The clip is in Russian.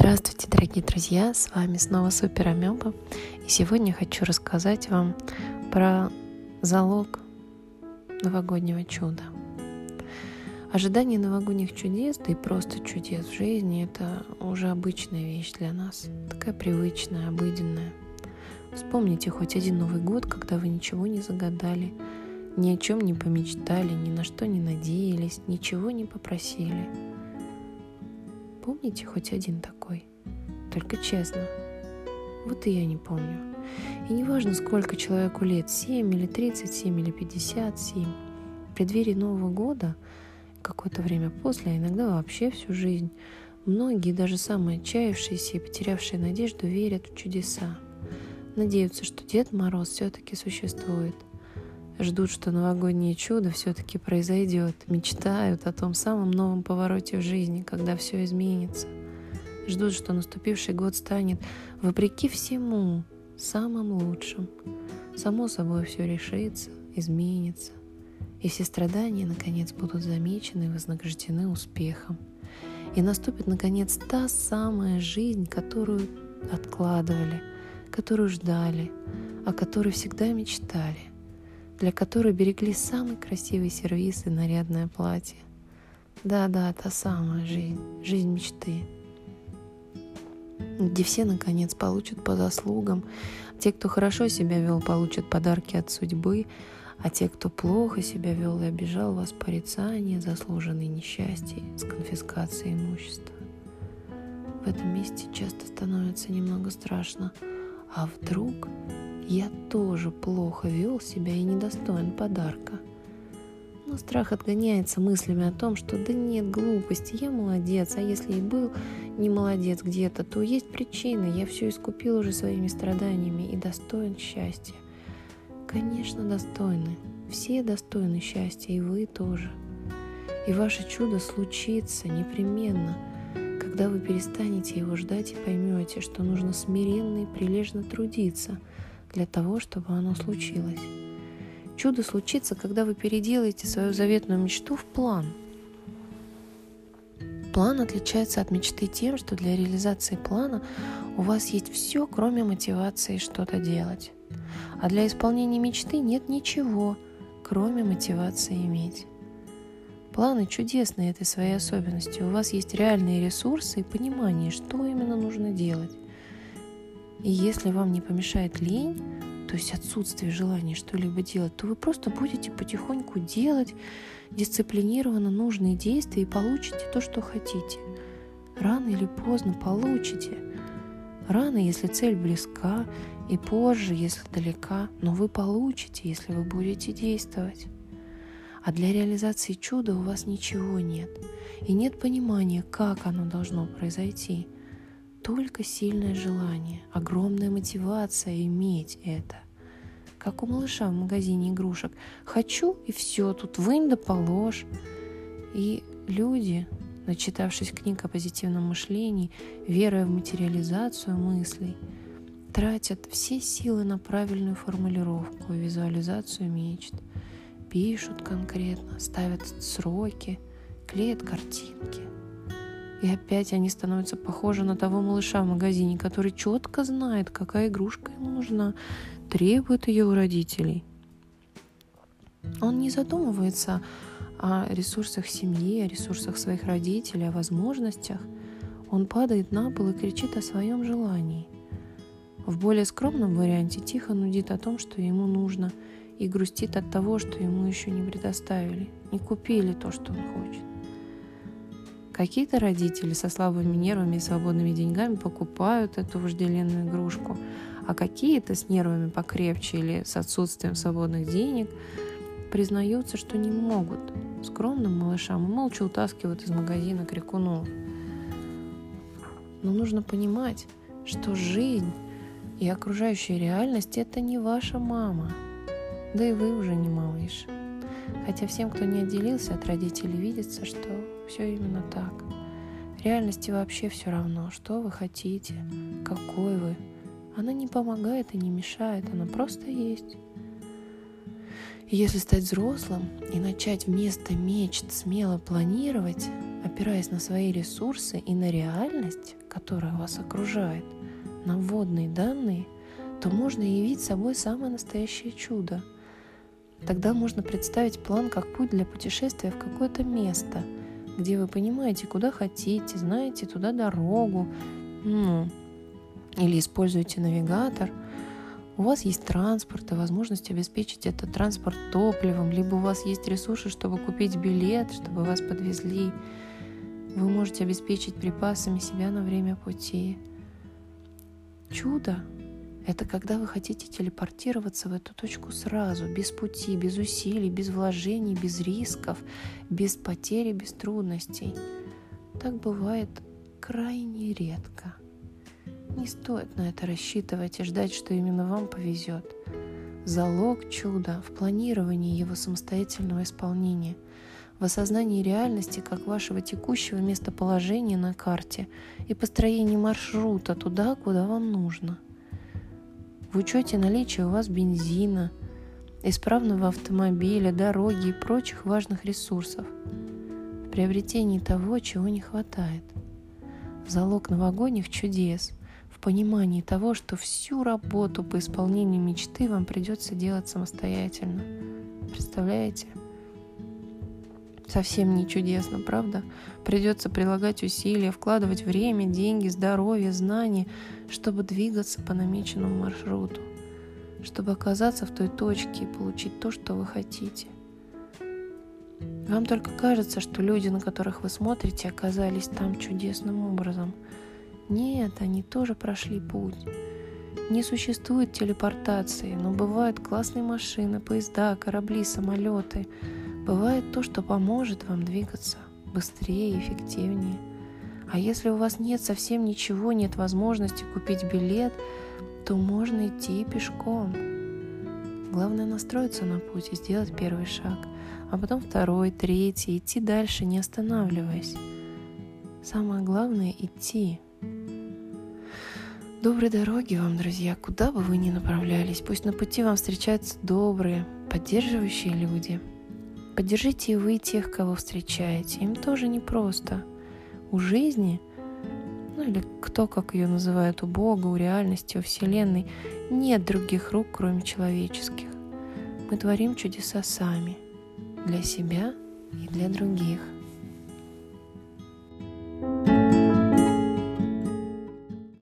Здравствуйте, дорогие друзья! С вами снова Супер Амеба. И сегодня хочу рассказать вам про залог новогоднего чуда. Ожидание новогодних чудес, да и просто чудес в жизни, это уже обычная вещь для нас. Такая привычная, обыденная. Вспомните хоть один Новый год, когда вы ничего не загадали, ни о чем не помечтали, ни на что не надеялись, ничего не попросили – Помните хоть один такой? Только честно. Вот и я не помню. И не важно, сколько человеку лет, 7 или 37 или 57. В преддверии Нового года, какое-то время после, а иногда вообще всю жизнь, многие, даже самые отчаявшиеся и потерявшие надежду, верят в чудеса. Надеются, что Дед Мороз все-таки существует ждут, что новогоднее чудо все-таки произойдет, мечтают о том самом новом повороте в жизни, когда все изменится. Ждут, что наступивший год станет, вопреки всему, самым лучшим. Само собой все решится, изменится, и все страдания, наконец, будут замечены и вознаграждены успехом. И наступит, наконец, та самая жизнь, которую откладывали, которую ждали, о которой всегда мечтали – для которой берегли самый красивый сервиз и нарядное платье. Да-да, та самая жизнь, жизнь мечты, где все, наконец, получат по заслугам. Те, кто хорошо себя вел, получат подарки от судьбы, а те, кто плохо себя вел и обижал вас, порицание, заслуженные несчастья с конфискацией имущества. В этом месте часто становится немного страшно. А вдруг я тоже плохо вел себя и недостоин подарка. Но страх отгоняется мыслями о том, что да нет глупости, я молодец, а если и был не молодец где-то, то есть причина, я все искупил уже своими страданиями и достоин счастья. Конечно, достойны. Все достойны счастья, и вы тоже. И ваше чудо случится непременно, когда вы перестанете его ждать и поймете, что нужно смиренно и прилежно трудиться – для того, чтобы оно случилось. Чудо случится, когда вы переделаете свою заветную мечту в план. План отличается от мечты тем, что для реализации плана у вас есть все, кроме мотивации что-то делать. А для исполнения мечты нет ничего, кроме мотивации иметь. Планы чудесны этой своей особенностью. У вас есть реальные ресурсы и понимание, что именно нужно делать. И если вам не помешает лень, то есть отсутствие желания что-либо делать, то вы просто будете потихоньку делать дисциплинированно нужные действия и получите то, что хотите. Рано или поздно получите. Рано, если цель близка, и позже, если далека, но вы получите, если вы будете действовать. А для реализации чуда у вас ничего нет. И нет понимания, как оно должно произойти – только сильное желание, огромная мотивация иметь это. Как у малыша в магазине игрушек. Хочу и все, тут вынь да положь. И люди, начитавшись книг о позитивном мышлении, веруя в материализацию мыслей, тратят все силы на правильную формулировку и визуализацию мечт. Пишут конкретно, ставят сроки, клеят картинки – и опять они становятся похожи на того малыша в магазине, который четко знает, какая игрушка ему нужна, требует ее у родителей. Он не задумывается о ресурсах семьи, о ресурсах своих родителей, о возможностях. Он падает на пол и кричит о своем желании. В более скромном варианте тихо нудит о том, что ему нужно, и грустит от того, что ему еще не предоставили, не купили то, что он хочет. Какие-то родители со слабыми нервами и свободными деньгами покупают эту вожделенную игрушку, а какие-то с нервами покрепче или с отсутствием свободных денег признаются, что не могут скромным малышам и молча утаскивают из магазина крикунов. Но нужно понимать, что жизнь и окружающая реальность – это не ваша мама, да и вы уже не малыш. Хотя всем, кто не отделился от родителей, видится, что все именно так. Реальности вообще все равно, что вы хотите, какой вы. Она не помогает и не мешает, она просто есть. И если стать взрослым и начать вместо мечт смело планировать, опираясь на свои ресурсы и на реальность, которая вас окружает, на вводные данные, то можно явить собой самое настоящее чудо. Тогда можно представить план как путь для путешествия в какое-то место, где вы понимаете, куда хотите, знаете туда дорогу, ну, или используете навигатор – у вас есть транспорт и возможность обеспечить этот транспорт топливом, либо у вас есть ресурсы, чтобы купить билет, чтобы вас подвезли. Вы можете обеспечить припасами себя на время пути. Чудо — это когда вы хотите телепортироваться в эту точку сразу, без пути, без усилий, без вложений, без рисков, без потери, без трудностей. Так бывает крайне редко. Не стоит на это рассчитывать и ждать, что именно вам повезет. Залог чуда в планировании его самостоятельного исполнения, в осознании реальности как вашего текущего местоположения на карте и построении маршрута туда, куда вам нужно. В учете наличия у вас бензина, исправного автомобиля, дороги и прочих важных ресурсов. В приобретении того, чего не хватает. Залог новогодних чудес – в понимании того, что всю работу по исполнению мечты вам придется делать самостоятельно. Представляете? Совсем не чудесно, правда? Придется прилагать усилия, вкладывать время, деньги, здоровье, знания, чтобы двигаться по намеченному маршруту, чтобы оказаться в той точке и получить то, что вы хотите. Вам только кажется, что люди, на которых вы смотрите, оказались там чудесным образом – нет, они тоже прошли путь. Не существует телепортации, но бывают классные машины, поезда, корабли, самолеты. Бывает то, что поможет вам двигаться быстрее и эффективнее. А если у вас нет совсем ничего, нет возможности купить билет, то можно идти пешком. Главное настроиться на путь и сделать первый шаг, а потом второй, третий, идти дальше, не останавливаясь. Самое главное — идти, Доброй дороги вам, друзья, куда бы вы ни направлялись. Пусть на пути вам встречаются добрые, поддерживающие люди. Поддержите и вы тех, кого встречаете. Им тоже непросто. У жизни, ну или кто как ее называет, у Бога, у реальности, у Вселенной, нет других рук, кроме человеческих. Мы творим чудеса сами, для себя и для других.